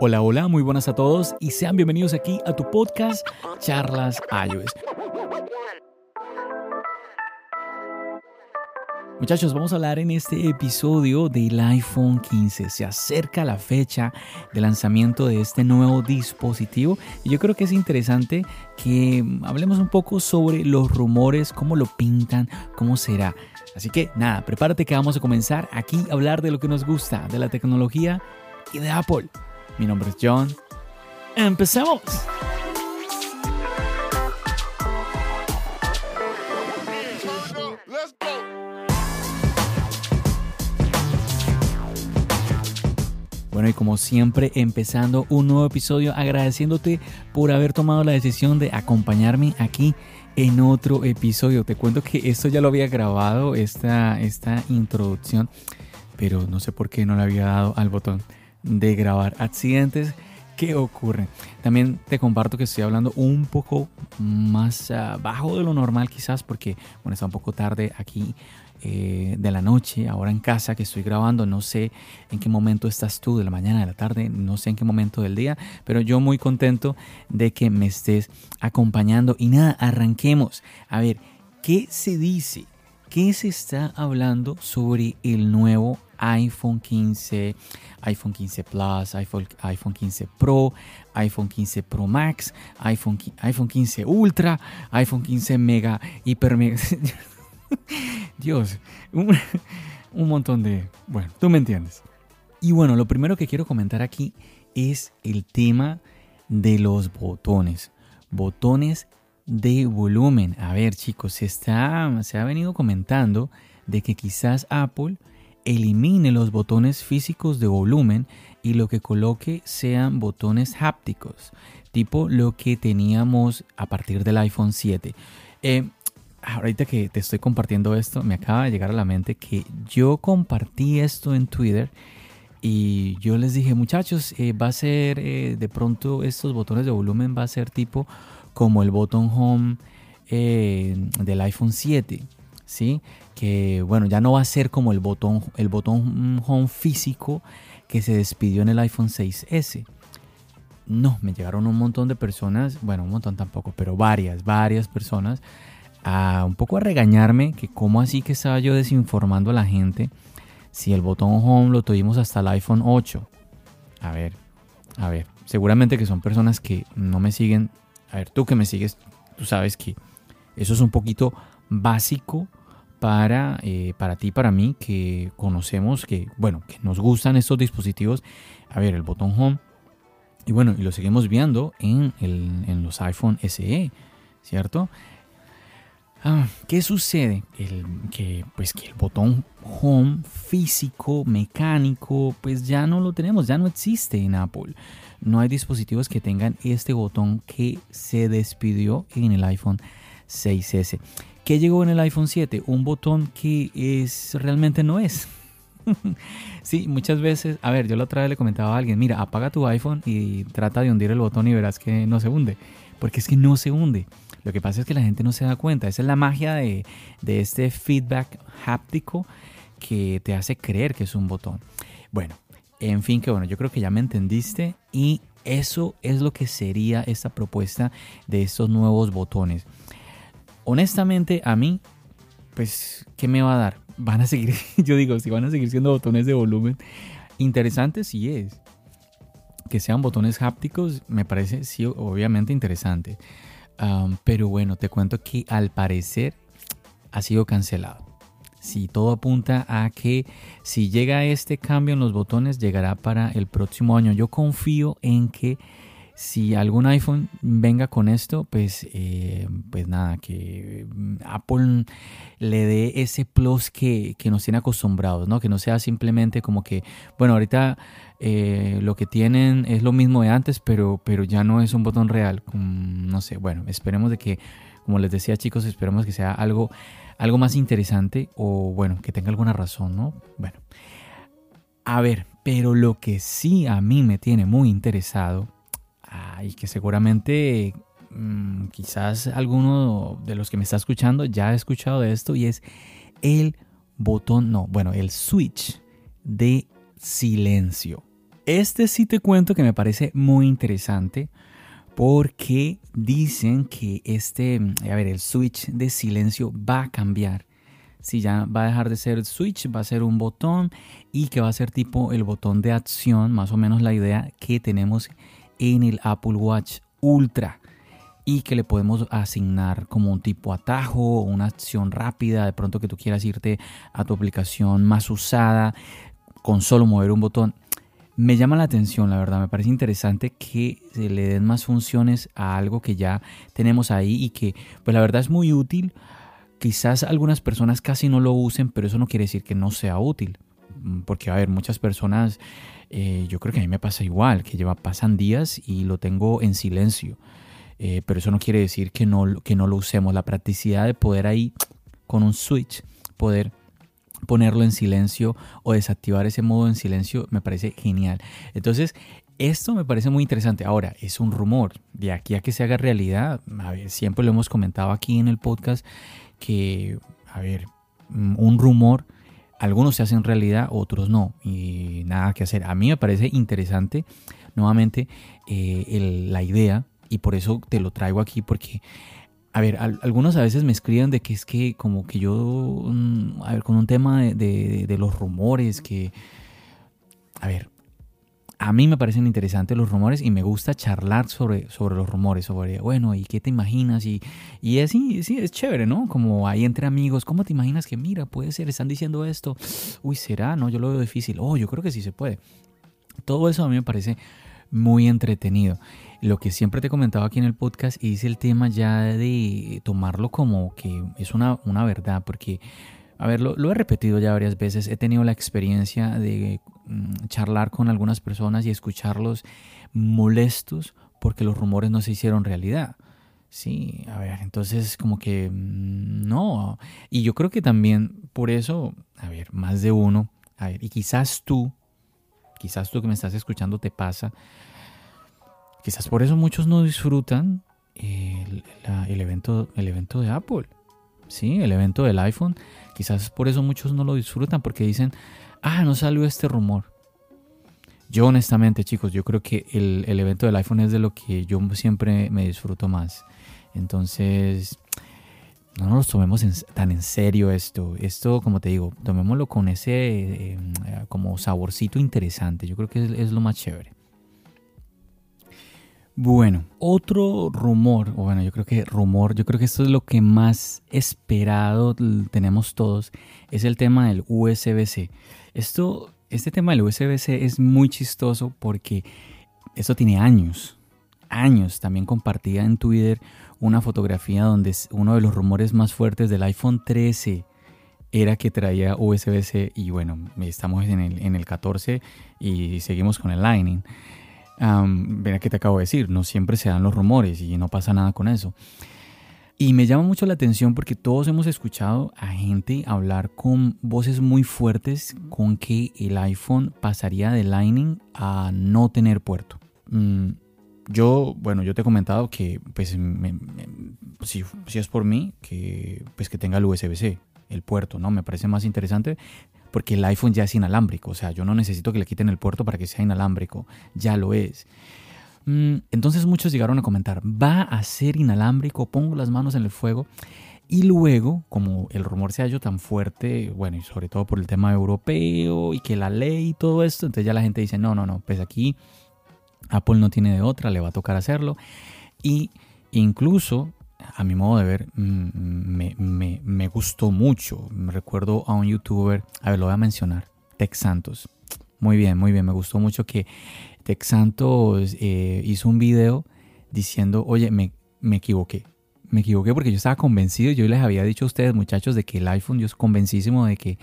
Hola, hola, muy buenas a todos y sean bienvenidos aquí a tu podcast Charlas iOS. Muchachos, vamos a hablar en este episodio del iPhone 15. Se acerca la fecha de lanzamiento de este nuevo dispositivo y yo creo que es interesante que hablemos un poco sobre los rumores, cómo lo pintan, cómo será. Así que nada, prepárate que vamos a comenzar aquí a hablar de lo que nos gusta, de la tecnología y de Apple. Mi nombre es John. ¡Empecemos! Bueno, y como siempre, empezando un nuevo episodio, agradeciéndote por haber tomado la decisión de acompañarme aquí en otro episodio. Te cuento que esto ya lo había grabado, esta, esta introducción, pero no sé por qué no le había dado al botón de grabar accidentes que ocurren. También te comparto que estoy hablando un poco más uh, bajo de lo normal quizás porque bueno, está un poco tarde aquí eh, de la noche, ahora en casa que estoy grabando, no sé en qué momento estás tú, de la mañana, de la tarde, no sé en qué momento del día, pero yo muy contento de que me estés acompañando y nada, arranquemos. A ver, ¿qué se dice? ¿Qué se está hablando sobre el nuevo iPhone 15, iPhone 15 Plus, iPhone, iPhone 15 Pro, iPhone 15 Pro Max, iPhone, iPhone 15 Ultra, iPhone 15 Mega, Hiper Mega. Dios, un, un montón de... Bueno, tú me entiendes. Y bueno, lo primero que quiero comentar aquí es el tema de los botones. Botones de volumen. A ver chicos, se, está, se ha venido comentando de que quizás Apple elimine los botones físicos de volumen y lo que coloque sean botones hápticos, tipo lo que teníamos a partir del iPhone 7. Eh, ahorita que te estoy compartiendo esto, me acaba de llegar a la mente que yo compartí esto en Twitter y yo les dije, muchachos, eh, va a ser eh, de pronto estos botones de volumen va a ser tipo como el botón home del iPhone 7. ¿sí? Que bueno, ya no va a ser como el botón, el botón home físico que se despidió en el iPhone 6S. No, me llegaron un montón de personas, bueno, un montón tampoco, pero varias, varias personas a un poco a regañarme que cómo así que estaba yo desinformando a la gente si el botón home lo tuvimos hasta el iPhone 8. A ver, a ver, seguramente que son personas que no me siguen. A ver, tú que me sigues, tú sabes que eso es un poquito básico para, eh, para ti, para mí, que conocemos, que, bueno, que nos gustan estos dispositivos. A ver, el botón home. Y bueno, y lo seguimos viendo en, en los iPhone SE, ¿cierto? Ah, ¿Qué sucede? El, que, pues que el botón home físico, mecánico, pues ya no lo tenemos, ya no existe en Apple. No hay dispositivos que tengan este botón que se despidió en el iPhone 6S. ¿Qué llegó en el iPhone 7? Un botón que es realmente no es. sí, muchas veces, a ver, yo la otra vez le comentaba a alguien, mira, apaga tu iPhone y trata de hundir el botón y verás que no se hunde. Porque es que no se hunde. Lo que pasa es que la gente no se da cuenta. Esa es la magia de, de este feedback háptico que te hace creer que es un botón. Bueno, en fin, que bueno, yo creo que ya me entendiste y eso es lo que sería esta propuesta de estos nuevos botones honestamente a mí, pues, ¿qué me va a dar? Van a seguir, yo digo, si van a seguir siendo botones de volumen, interesante sí es. Que sean botones hápticos me parece, sí, obviamente interesante. pero bueno, te cuento que al parecer ha sido cancelado. Si todo apunta a que si llega este cambio en los botones, llegará para el próximo año. Yo confío en que si algún iPhone venga con esto, pues, eh, pues nada, que mm, Apple le dé ese plus que, nos tiene acostumbrados, ¿no? Que no sea simplemente como que, bueno, ahorita eh, lo que tienen es lo mismo de antes, pero, pero ya no es un botón real. no sé, bueno, esperemos de que, como les decía chicos, esperemos que sea algo, algo más interesante o bueno, que tenga alguna razón, ¿no? Bueno, a ver, pero lo que sí a mí me tiene muy interesado y que seguramente mm, quizás alguno de los que me está escuchando ya ha escuchado de esto y es el botón, no, bueno, el switch de silencio. Este sí te cuento que me parece muy interesante porque dicen que este, a ver, el switch de silencio va a cambiar. Si ya va a dejar de ser switch, va a ser un botón y que va a ser tipo el botón de acción, más o menos la idea que tenemos en el Apple Watch Ultra y que le podemos asignar como un tipo atajo o una acción rápida, de pronto que tú quieras irte a tu aplicación más usada con solo mover un botón. Me llama la atención, la verdad, me parece interesante que se le den más funciones a algo que ya tenemos ahí y que pues la verdad es muy útil. Quizás algunas personas casi no lo usen, pero eso no quiere decir que no sea útil. Porque, a ver, muchas personas eh, yo creo que a mí me pasa igual, que lleva, pasan días y lo tengo en silencio. Eh, pero eso no quiere decir que no, que no lo usemos. La practicidad de poder ahí, con un switch, poder ponerlo en silencio o desactivar ese modo en silencio me parece genial. Entonces, esto me parece muy interesante. Ahora, es un rumor. De aquí a que se haga realidad, siempre lo hemos comentado aquí en el podcast, que, a ver, un rumor algunos se hacen realidad, otros no, y nada que hacer. A mí me parece interesante, nuevamente, eh, la idea, y por eso te lo traigo aquí, porque, a ver, algunos a veces me escriben de que es que como que yo, mm, a ver, con un tema de, de los rumores, que, a ver, a mí me parecen interesantes los rumores y me gusta charlar sobre, sobre los rumores, sobre, bueno, ¿y qué te imaginas? Y, y es, sí, es chévere, ¿no? Como ahí entre amigos, ¿cómo te imaginas que, mira, puede ser, están diciendo esto? Uy, ¿será? No, yo lo veo difícil. Oh, yo creo que sí se puede. Todo eso a mí me parece muy entretenido. Lo que siempre te he comentado aquí en el podcast es el tema ya de tomarlo como que es una, una verdad, porque a ver, lo, he repetido ya varias veces, he tenido la experiencia de mm, charlar con algunas personas y escucharlos molestos porque los rumores no se hicieron realidad. Sí, a ver, entonces como que mm, no. Y yo creo que también por eso, a ver, más de uno, a ver, y quizás tú, quizás tú que me estás escuchando te pasa, quizás por eso muchos no disfrutan el, el evento, el evento de Apple. Sí, el evento del iPhone Quizás por eso muchos no lo disfrutan porque dicen, ah, no salió este rumor. Yo honestamente, chicos, yo creo que el, evento del iPhone es de lo que yo siempre me disfruto más. Entonces, no nos tomemos tan en serio esto. Esto, como te digo, tomémoslo con ese em, como saborcito interesante. Yo creo que es, lo más chévere. Bueno, otro rumor, o bueno, yo creo que rumor, yo creo que esto es lo que más esperado tenemos todos, es el tema del USB-C. Esto, este tema del USB-C es muy chistoso porque esto tiene años, años. También compartía en Twitter una fotografía donde uno de los rumores más fuertes del iPhone 13 era que traía USB-C y bueno, estamos en el, en el 14 y seguimos con el Lightning. Um, que te acabo de decir, no siempre se dan los rumores y no pasa nada con eso. Y me llama mucho la atención porque todos hemos escuchado a gente hablar con voces muy fuertes con que el iPhone pasaría de Lightning a no tener puerto. Mm, yo, bueno, yo te he comentado que, pues, si, si, es por mí, que, pues, que tenga el USB-C, el puerto, ¿no? Me parece más interesante porque el iPhone ya es inalámbrico, o sea, yo no necesito que le quiten el puerto para que sea inalámbrico, ya lo es. Mm, entonces muchos llegaron a comentar, va a ser inalámbrico, pongo las manos en el fuego. Y luego, como el rumor se ha hecho tan fuerte, bueno, y sobre todo por el tema europeo y que la ley y todo esto, entonces ya la gente dice, no, no, no, pues aquí Apple no tiene de otra, le va a tocar hacerlo. Y incluso a mi modo de ver, mm, me, gustó mucho. Me recuerdo a un youtuber, a ver, lo voy a mencionar, Tex Santos. Muy bien, muy bien, me gustó mucho que Tex Santos eh, hizo un video diciendo, oye, me, me equivoqué. Me equivoqué porque yo estaba convencido, yo les había dicho a ustedes muchachos de que el iPhone, yo estoy convencísimo de que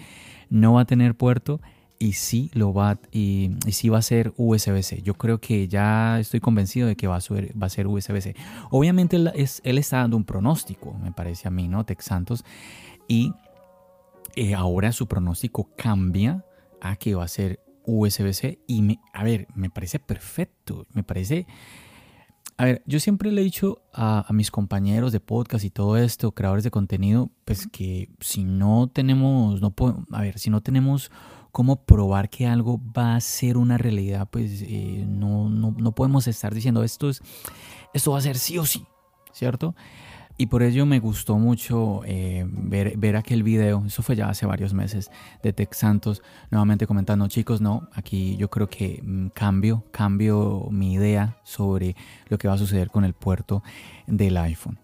no va a tener puerto y sí lo va y, y sí va a ser USB-C. Yo creo que ya estoy convencido de que va a ser, va a ser USB-C. Obviamente él, es, él, está dando un pronóstico, me parece a mí, ¿no? Tex Santos. Y eh, ahora su pronóstico cambia a que va a ser USB-C. Y me, a ver, me parece perfecto. Me parece a ver, yo siempre le he dicho a, mis compañeros de podcast y todo esto, creadores de contenido, pues que si no tenemos, no a ver, si no tenemos cómo probar que algo va a ser una realidad, pues eh, no, no, no, podemos estar diciendo esto es, esto va a ser sí o sí, ¿cierto? Y por ello me gustó mucho eh, ver, ver, aquel video, eso fue ya hace varios meses, de Tex Santos, nuevamente comentando, chicos, no, aquí yo creo que mm, cambio, cambio mi idea sobre lo que va a suceder con el puerto del iPhone.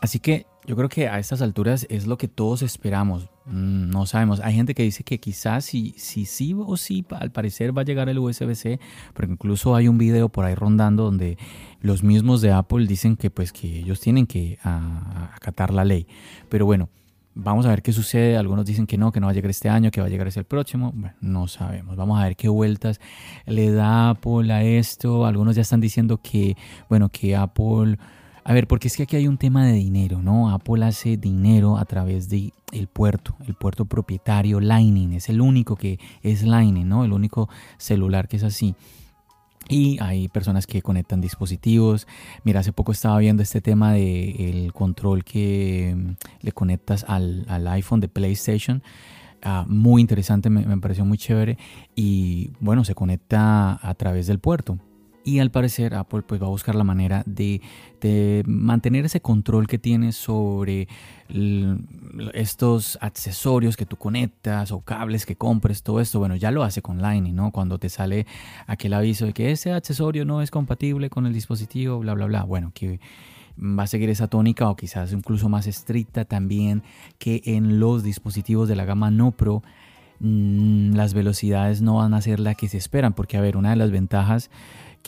Así que yo creo que a estas alturas es lo que todos esperamos. Mm, no sabemos. Hay gente que dice que quizás si sí si, o sí, al parecer va a llegar el USB-C, pero incluso hay un video por ahí rondando donde los mismos de Apple dicen que pues que ellos tienen que acatar la ley. Pero bueno, vamos a ver qué sucede. Algunos dicen que no, que no va a llegar este año, que va a llegar ese el próximo. Bueno, no sabemos. Vamos a ver qué vueltas le da Apple a esto. Algunos ya están diciendo que, bueno, que Apple a ver, porque es que aquí hay un tema de dinero, ¿no? Apple hace dinero a través de el puerto, el puerto propietario Lightning, es el único que es Lightning, ¿no? El único celular que es así. Y hay personas que conectan dispositivos. Mira, hace poco estaba viendo este tema del el control que mm, le conectas al, iPhone de PlayStation. Ah, muy interesante, me, me, pareció muy chévere. Y bueno, se conecta a través del puerto. Y al parecer Apple pues va a buscar la manera de, mantener ese control que tiene sobre estos accesorios que tú conectas o cables que compres, todo esto. Bueno, ya lo hace con Lightning, ¿no? Cuando te sale aquel aviso de que ese accesorio no es compatible con el dispositivo, bla, bla, bla. Bueno, que va a seguir esa tónica o quizás incluso más estricta también que en los dispositivos de la gama no Pro mm, las velocidades no van a ser las que se esperan porque a ver una de las ventajas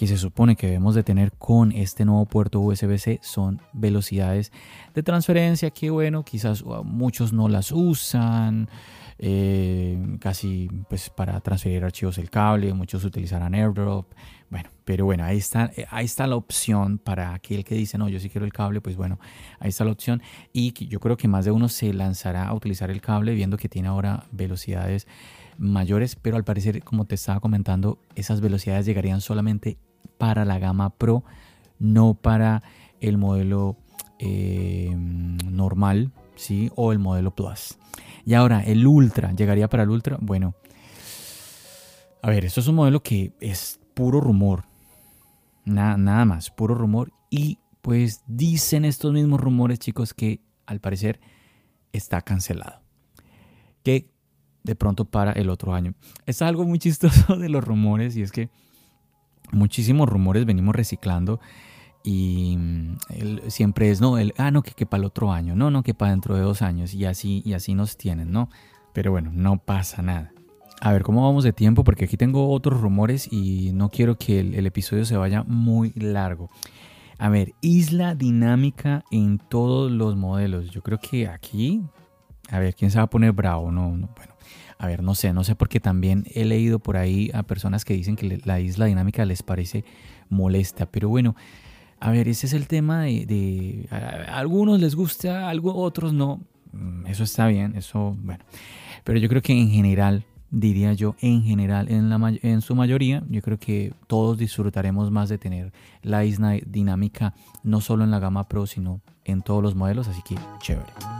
que se supone que debemos de tener con este nuevo puerto USB-C son velocidades de transferencia que bueno, quizás muchos no las usan, eh, casi pues para transferir archivos el cable, muchos utilizarán AirDrop, bueno, pero bueno, ahí está, ahí está la opción para aquel que dice, no, yo sí quiero el cable, pues bueno, ahí está la opción y yo creo que más de uno se lanzará a utilizar el cable viendo que tiene ahora velocidades mayores, pero al parecer, como te estaba comentando, esas velocidades llegarían solamente para la gama Pro, no para el modelo eh, normal, ¿sí? O el modelo Plus. Y ahora, el Ultra, ¿llegaría para el Ultra? Bueno, a ver, esto es un modelo que es puro rumor. Nada, nada más, puro rumor. Y pues dicen estos mismos rumores, chicos, que al parecer está cancelado. Que de pronto para el otro año. Es algo muy chistoso de los rumores y es que muchísimos rumores venimos reciclando y mm, siempre es, no, el, ah, no, que, que, para el otro año, no, no, que para dentro de dos años y así, y así nos tienen, ¿no? Pero bueno, no pasa nada. A ver, ¿cómo vamos de tiempo? Porque aquí tengo otros rumores y no quiero que el, episodio se vaya muy largo. A ver, isla dinámica en todos los modelos. Yo creo que aquí, a ver, ¿quién se va a poner bravo? No, no bueno, a ver, no sé, no sé porque también he leído por ahí a personas que dicen que la isla dinámica les parece molesta, pero bueno, a ver, ese es el tema de, a, algunos les gusta, a otros no, mm, eso está bien, eso, bueno, pero yo creo que en general, diría yo, en general, en, la, en su mayoría, yo creo que todos disfrutaremos más de tener la isla dinámica, no solo en la gama Pro, sino en todos los modelos, así que chévere.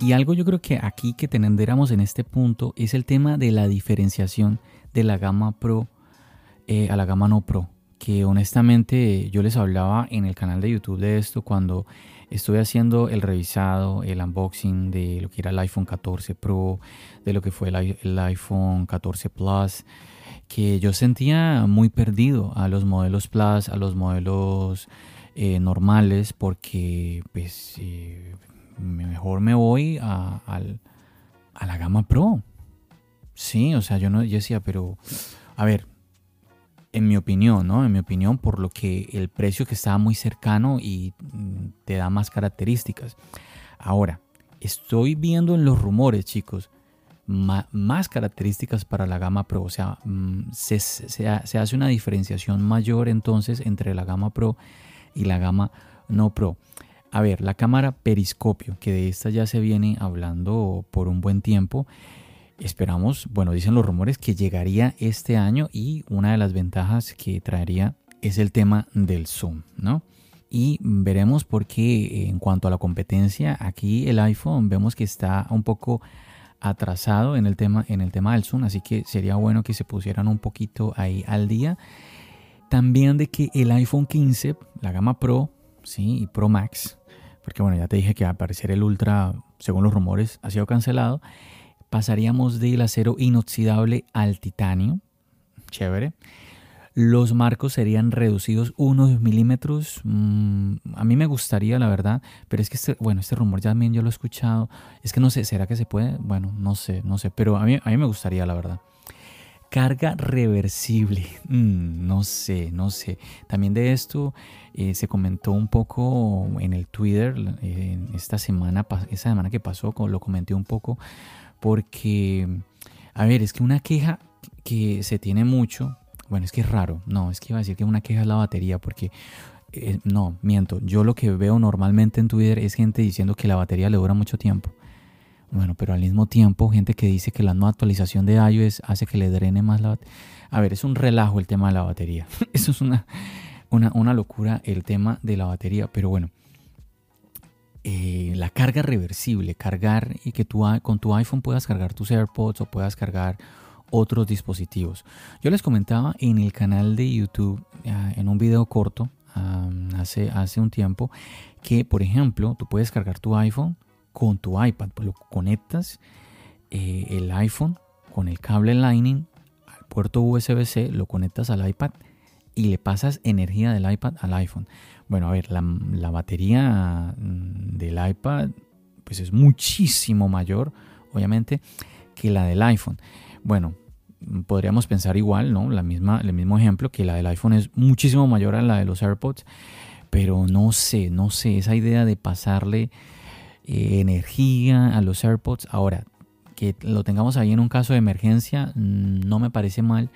Y algo yo creo que aquí que tendríamos en este punto es el tema de la diferenciación de la gama Pro eh, a la gama no Pro. Que honestamente yo les hablaba en el canal de YouTube de esto cuando estuve haciendo el revisado, el unboxing de lo que era el iPhone 14 Pro, de lo que fue el, iPhone 14 Plus, que yo sentía muy perdido a los modelos Plus, a los modelos eh, normales, porque pues eh, mejor me voy a, la gama Pro. Sí, o sea, yo no decía, pero a ver, en mi opinión, ¿no? En mi opinión, por lo que el precio que estaba muy cercano y mm, te da más características. Ahora, estoy viendo en los rumores, chicos, más características para la gama Pro. O sea, mm, se, se, hace una diferenciación mayor entonces entre la gama Pro y la gama no Pro. A ver, la cámara periscopio, que de esta ya se viene hablando por un buen tiempo. Esperamos, bueno, dicen los rumores que llegaría este año y una de las ventajas que traería es el tema del zoom, ¿no? Y veremos por qué en cuanto a la competencia, aquí el iPhone vemos que está un poco atrasado en el tema, en el tema del zoom, así que sería bueno que se pusieran un poquito ahí al día. También de que el iPhone 15, la gama Pro, ¿sí? y Pro Max, porque bueno, ya te dije que va a aparecer el Ultra, según los rumores, ha sido cancelado, pasaríamos del acero inoxidable al titanio, chévere. Los marcos serían reducidos unos milímetros. Mm, a mí me gustaría, la verdad, pero es que este, bueno, este rumor ya también yo lo he escuchado. Es que no sé, ¿será que se puede? Bueno, no sé, no sé, pero a mí, a mí me gustaría, la verdad. Carga reversible. Mm, no sé, no sé. También de esto eh, se comentó un poco en el Twitter esta semana, esa semana que pasó, lo comenté un poco, porque, a ver, es que una queja que se tiene mucho, bueno, es que es raro, no, es que iba a decir que una queja es la batería, porque eh, no, miento, yo lo que veo normalmente en Twitter es gente diciendo que la batería le dura mucho tiempo. Bueno, pero al mismo tiempo, gente que dice que la nueva actualización de iOS hace que le drene más la batería. A ver, es un relajo el tema de la batería. Eso es una, una, locura el tema de la batería. Pero bueno, eh, la carga reversible, cargar y que tú con tu iPhone puedas cargar tus AirPods o puedas cargar otros dispositivos. Yo les comentaba en el canal de YouTube, en un video corto, hace, hace un tiempo, que por ejemplo, tú puedes cargar tu iPhone con tu iPad. Pues lo conectas eh, el iPhone con el cable Lightning al puerto USB-C, lo conectas al iPad y le pasas energía del iPad al iPhone. Bueno, a ver, la, batería mm, del iPad pues es muchísimo mayor, obviamente, que la del iPhone. Bueno, podríamos pensar igual, ¿no? La misma, el mismo ejemplo, que la del iPhone es muchísimo mayor a la de los AirPods, pero no sé, no sé, esa idea de pasarle energía a los AirPods. Ahora, que lo tengamos ahí en un caso de emergencia, no me parece mal,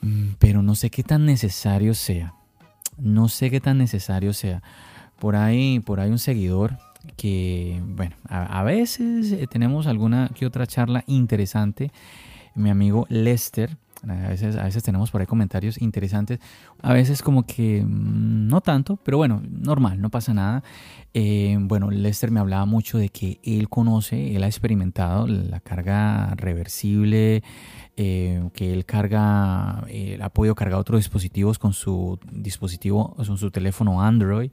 mm, pero no sé qué tan necesario sea. No sé qué tan necesario sea. Por ahí, por ahí un seguidor que, bueno, a, veces eh, tenemos alguna que otra charla interesante. Mi amigo Lester, a veces, a veces tenemos por ahí comentarios interesantes. A veces como que mm, no tanto, pero bueno, normal, no pasa nada. Eh, bueno, Lester me hablaba mucho de que él conoce, él ha experimentado la carga reversible, eh, que él carga, él ha podido cargar otros dispositivos con su dispositivo, con su teléfono Android.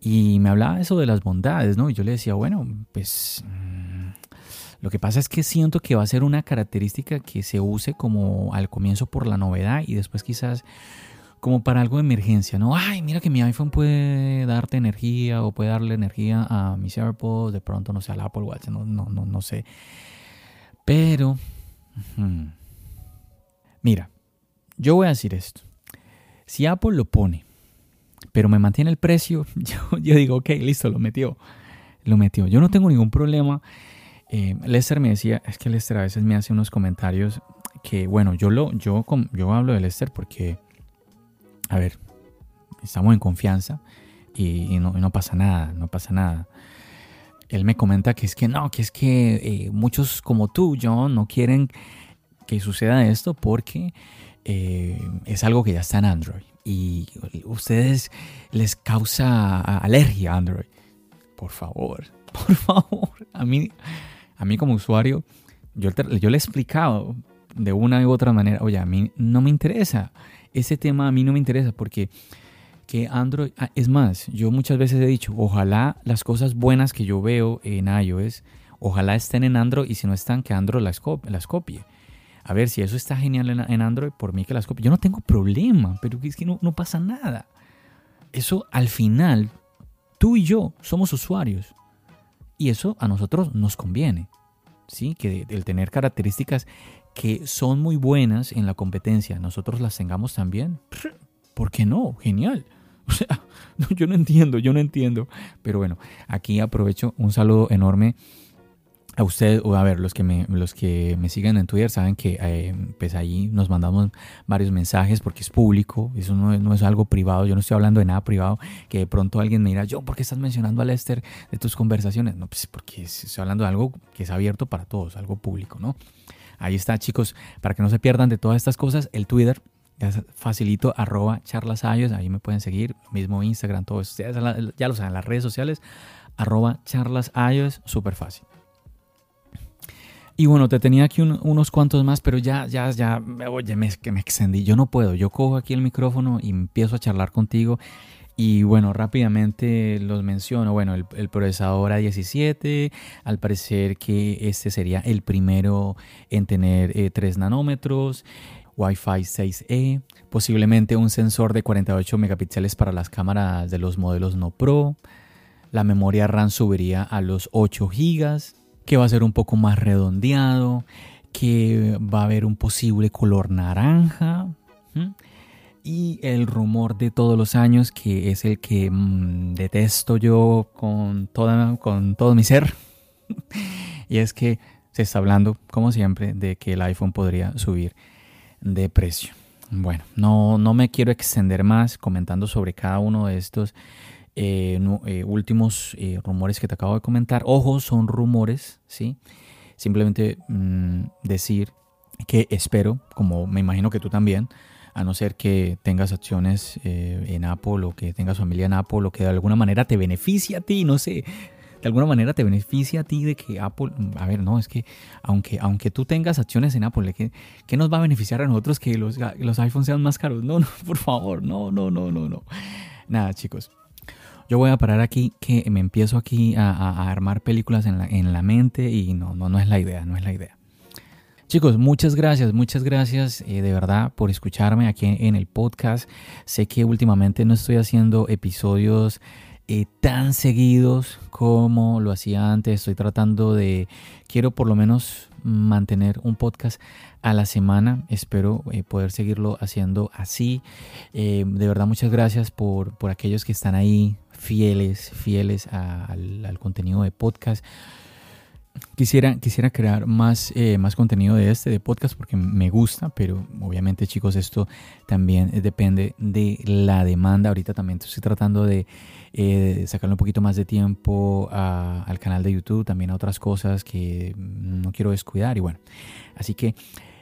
Y me hablaba eso de las bondades, ¿no? Y yo le decía, bueno, pues lo que pasa es que siento que va a ser una característica que se use como al comienzo por la novedad y después quizás como para algo de emergencia, ¿no? Ay, mira que mi iPhone puede darte energía o puede darle energía a mis AirPods, de pronto no sé, al Apple Watch, no, no, no, no sé. Pero, mira, yo voy a decir esto. Si Apple lo pone, pero me mantiene el precio, yo, yo digo, ok, listo, lo metió. Lo metió. Yo no tengo ningún problema eh, Lester me decía, es que Lester a veces me hace unos comentarios que, bueno, yo, lo, yo, yo hablo de Lester porque, a ver, estamos en confianza y, no, pasa nada, no pasa nada. Él me comenta que es que no, que es que eh, muchos como tú, John, no quieren que suceda esto porque eh, es algo que ya está en Android y ustedes les causa alergia a Android. Por favor, por favor. A mí, a mí como usuario, yo, le he explicado de una u otra manera, oye, a mí no me interesa. Ese tema a mí no me interesa porque que Android, ah, es más, yo muchas veces he dicho, ojalá las cosas buenas que yo veo en iOS, ojalá estén en Android y si no están, que Android las, copie. A ver, si eso está genial en, Android, por mí que las copie. Yo no tengo problema, pero es que no pasa nada. Eso al final, tú y yo somos usuarios. Y eso a nosotros nos conviene. ¿sí? Que el tener características que son muy buenas en la competencia, nosotros las tengamos también. ¿Por qué no? Genial. O sea, yo no entiendo, yo no entiendo. Pero bueno, aquí aprovecho un saludo enorme a usted, o a ver, los que me, los que me siguen en Twitter saben que eh, pues ahí nos mandamos varios mensajes porque es público, eso no es, no es, algo privado, yo no estoy hablando de nada privado, que de pronto alguien me dirá, yo, ¿por qué estás mencionando a Lester de tus conversaciones? No, pues porque estoy hablando de algo que es abierto para todos, algo público, ¿no? Ahí está, chicos, para que no se pierdan de todas estas cosas, el Twitter, facilito, arroba charlasayos, ahí me pueden seguir, mismo Instagram, todo eso, ya lo saben, las redes sociales, arroba charlasayos, súper fácil. Y bueno, te tenía aquí unos cuantos más, pero ya, ya, ya, oye, me, que me extendí. Yo no puedo. Yo cojo aquí el micrófono y empiezo a charlar contigo. Y bueno, rápidamente los menciono. Bueno, el, procesador A17, al parecer que este sería el primero en tener 3 eh, nanómetros. Wi-Fi 6E, posiblemente un sensor de 48 megapíxeles para las cámaras de los modelos no Pro. La memoria RAM subiría a los 8 GB que va a ser un poco más redondeado, que va a haber un posible color naranja. Y el rumor de todos los años, que es el que mm, detesto yo con, toda, con todo mi ser. y es que se está hablando, como siempre, de que el iPhone podría subir de precio. Bueno, no, no me quiero extender más comentando sobre cada uno de estos eh, eh, últimos eh, rumores que te acabo de comentar. Ojo, son rumores, ¿sí? Simplemente mm, decir que espero, como me imagino que tú también, a no ser que tengas acciones en Apple o que tengas familia en Apple o que de alguna manera te beneficie a ti, no sé, de alguna manera te beneficia a ti de que Apple, a ver, no, es que aunque, aunque tú tengas acciones en Apple, ¿qué, ¿qué nos va a beneficiar a nosotros que los, los iPhones sean más caros? No, no, por favor, no, no, no, no, no. Nada, chicos. Yo voy a parar aquí, que me empiezo aquí a, armar películas en la, en la, mente y no, no, no es la idea, no es la idea. Chicos, muchas gracias, muchas gracias eh, de verdad por escucharme aquí en el podcast. Sé que últimamente no estoy haciendo episodios eh, tan seguidos como lo hacía antes. Estoy tratando de, quiero por lo menos mantener un podcast a la semana. Espero eh, poder seguirlo haciendo así. de verdad, muchas gracias por, por aquellos que están ahí fieles, fieles al, contenido de podcast. Quisiera, quisiera crear más, eh, más contenido de este, de podcast, porque me gusta, pero obviamente chicos, esto también depende de la demanda. Ahorita también estoy tratando de eh, sacarle un poquito más de tiempo al canal de YouTube, también a otras cosas que no quiero descuidar. Y bueno, así que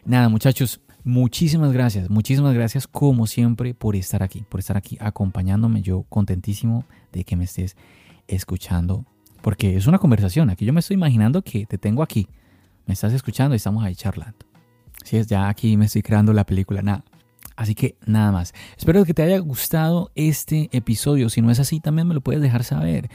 nada muchachos, Muchísimas gracias, muchísimas gracias como siempre por estar aquí, por estar aquí acompañándome. Yo contentísimo de que me estés escuchando, porque es una conversación. Aquí yo me estoy imaginando que te tengo aquí, me estás escuchando y estamos ahí charlando. Si es, ya aquí me estoy creando la película, nada. Así que nada más. Espero que te haya gustado este episodio. Si no es así, también me lo puedes dejar saber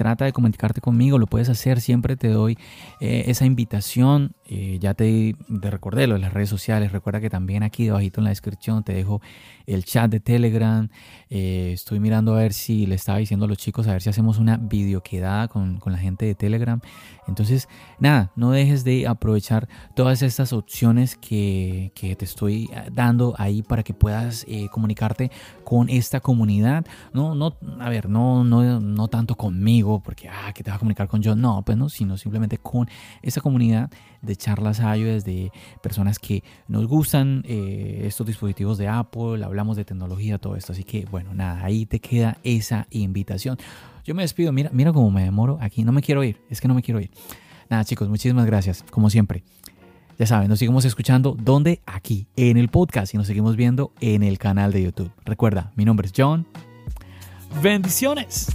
trata de comunicarte conmigo, lo puedes hacer, siempre te doy eh, esa invitación, eh, ya te, te recordé lo las redes sociales, recuerda que también aquí debajito en la descripción te dejo el chat de Telegram, eh, estoy mirando a ver si le estaba diciendo a los chicos, a ver si hacemos una videoquedada con, con la gente de Telegram, entonces nada, no dejes de aprovechar todas estas opciones que, que te estoy dando ahí para que puedas comunicarte con esta comunidad, no, no, a ver, no, no, no tanto conmigo, porque, ah, que te va a comunicar con yo. No, pues no, sino simplemente con esa comunidad de charlas iOS, de personas que nos gustan eh, estos dispositivos de Apple, hablamos de tecnología, todo esto. Así que, bueno, nada, ahí te queda esa invitación. Yo me despido, mira, mira cómo me demoro aquí, no me quiero ir, es que no me quiero ir. Nada, chicos, muchísimas gracias, como siempre. Ya saben, nos seguimos escuchando ¿dónde? Aquí, en el podcast y nos seguimos viendo en el canal de YouTube. Recuerda, mi nombre es John. Bendiciones.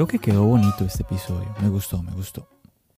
Creo que quedó bonito este episodio. Me gustó, me gustó.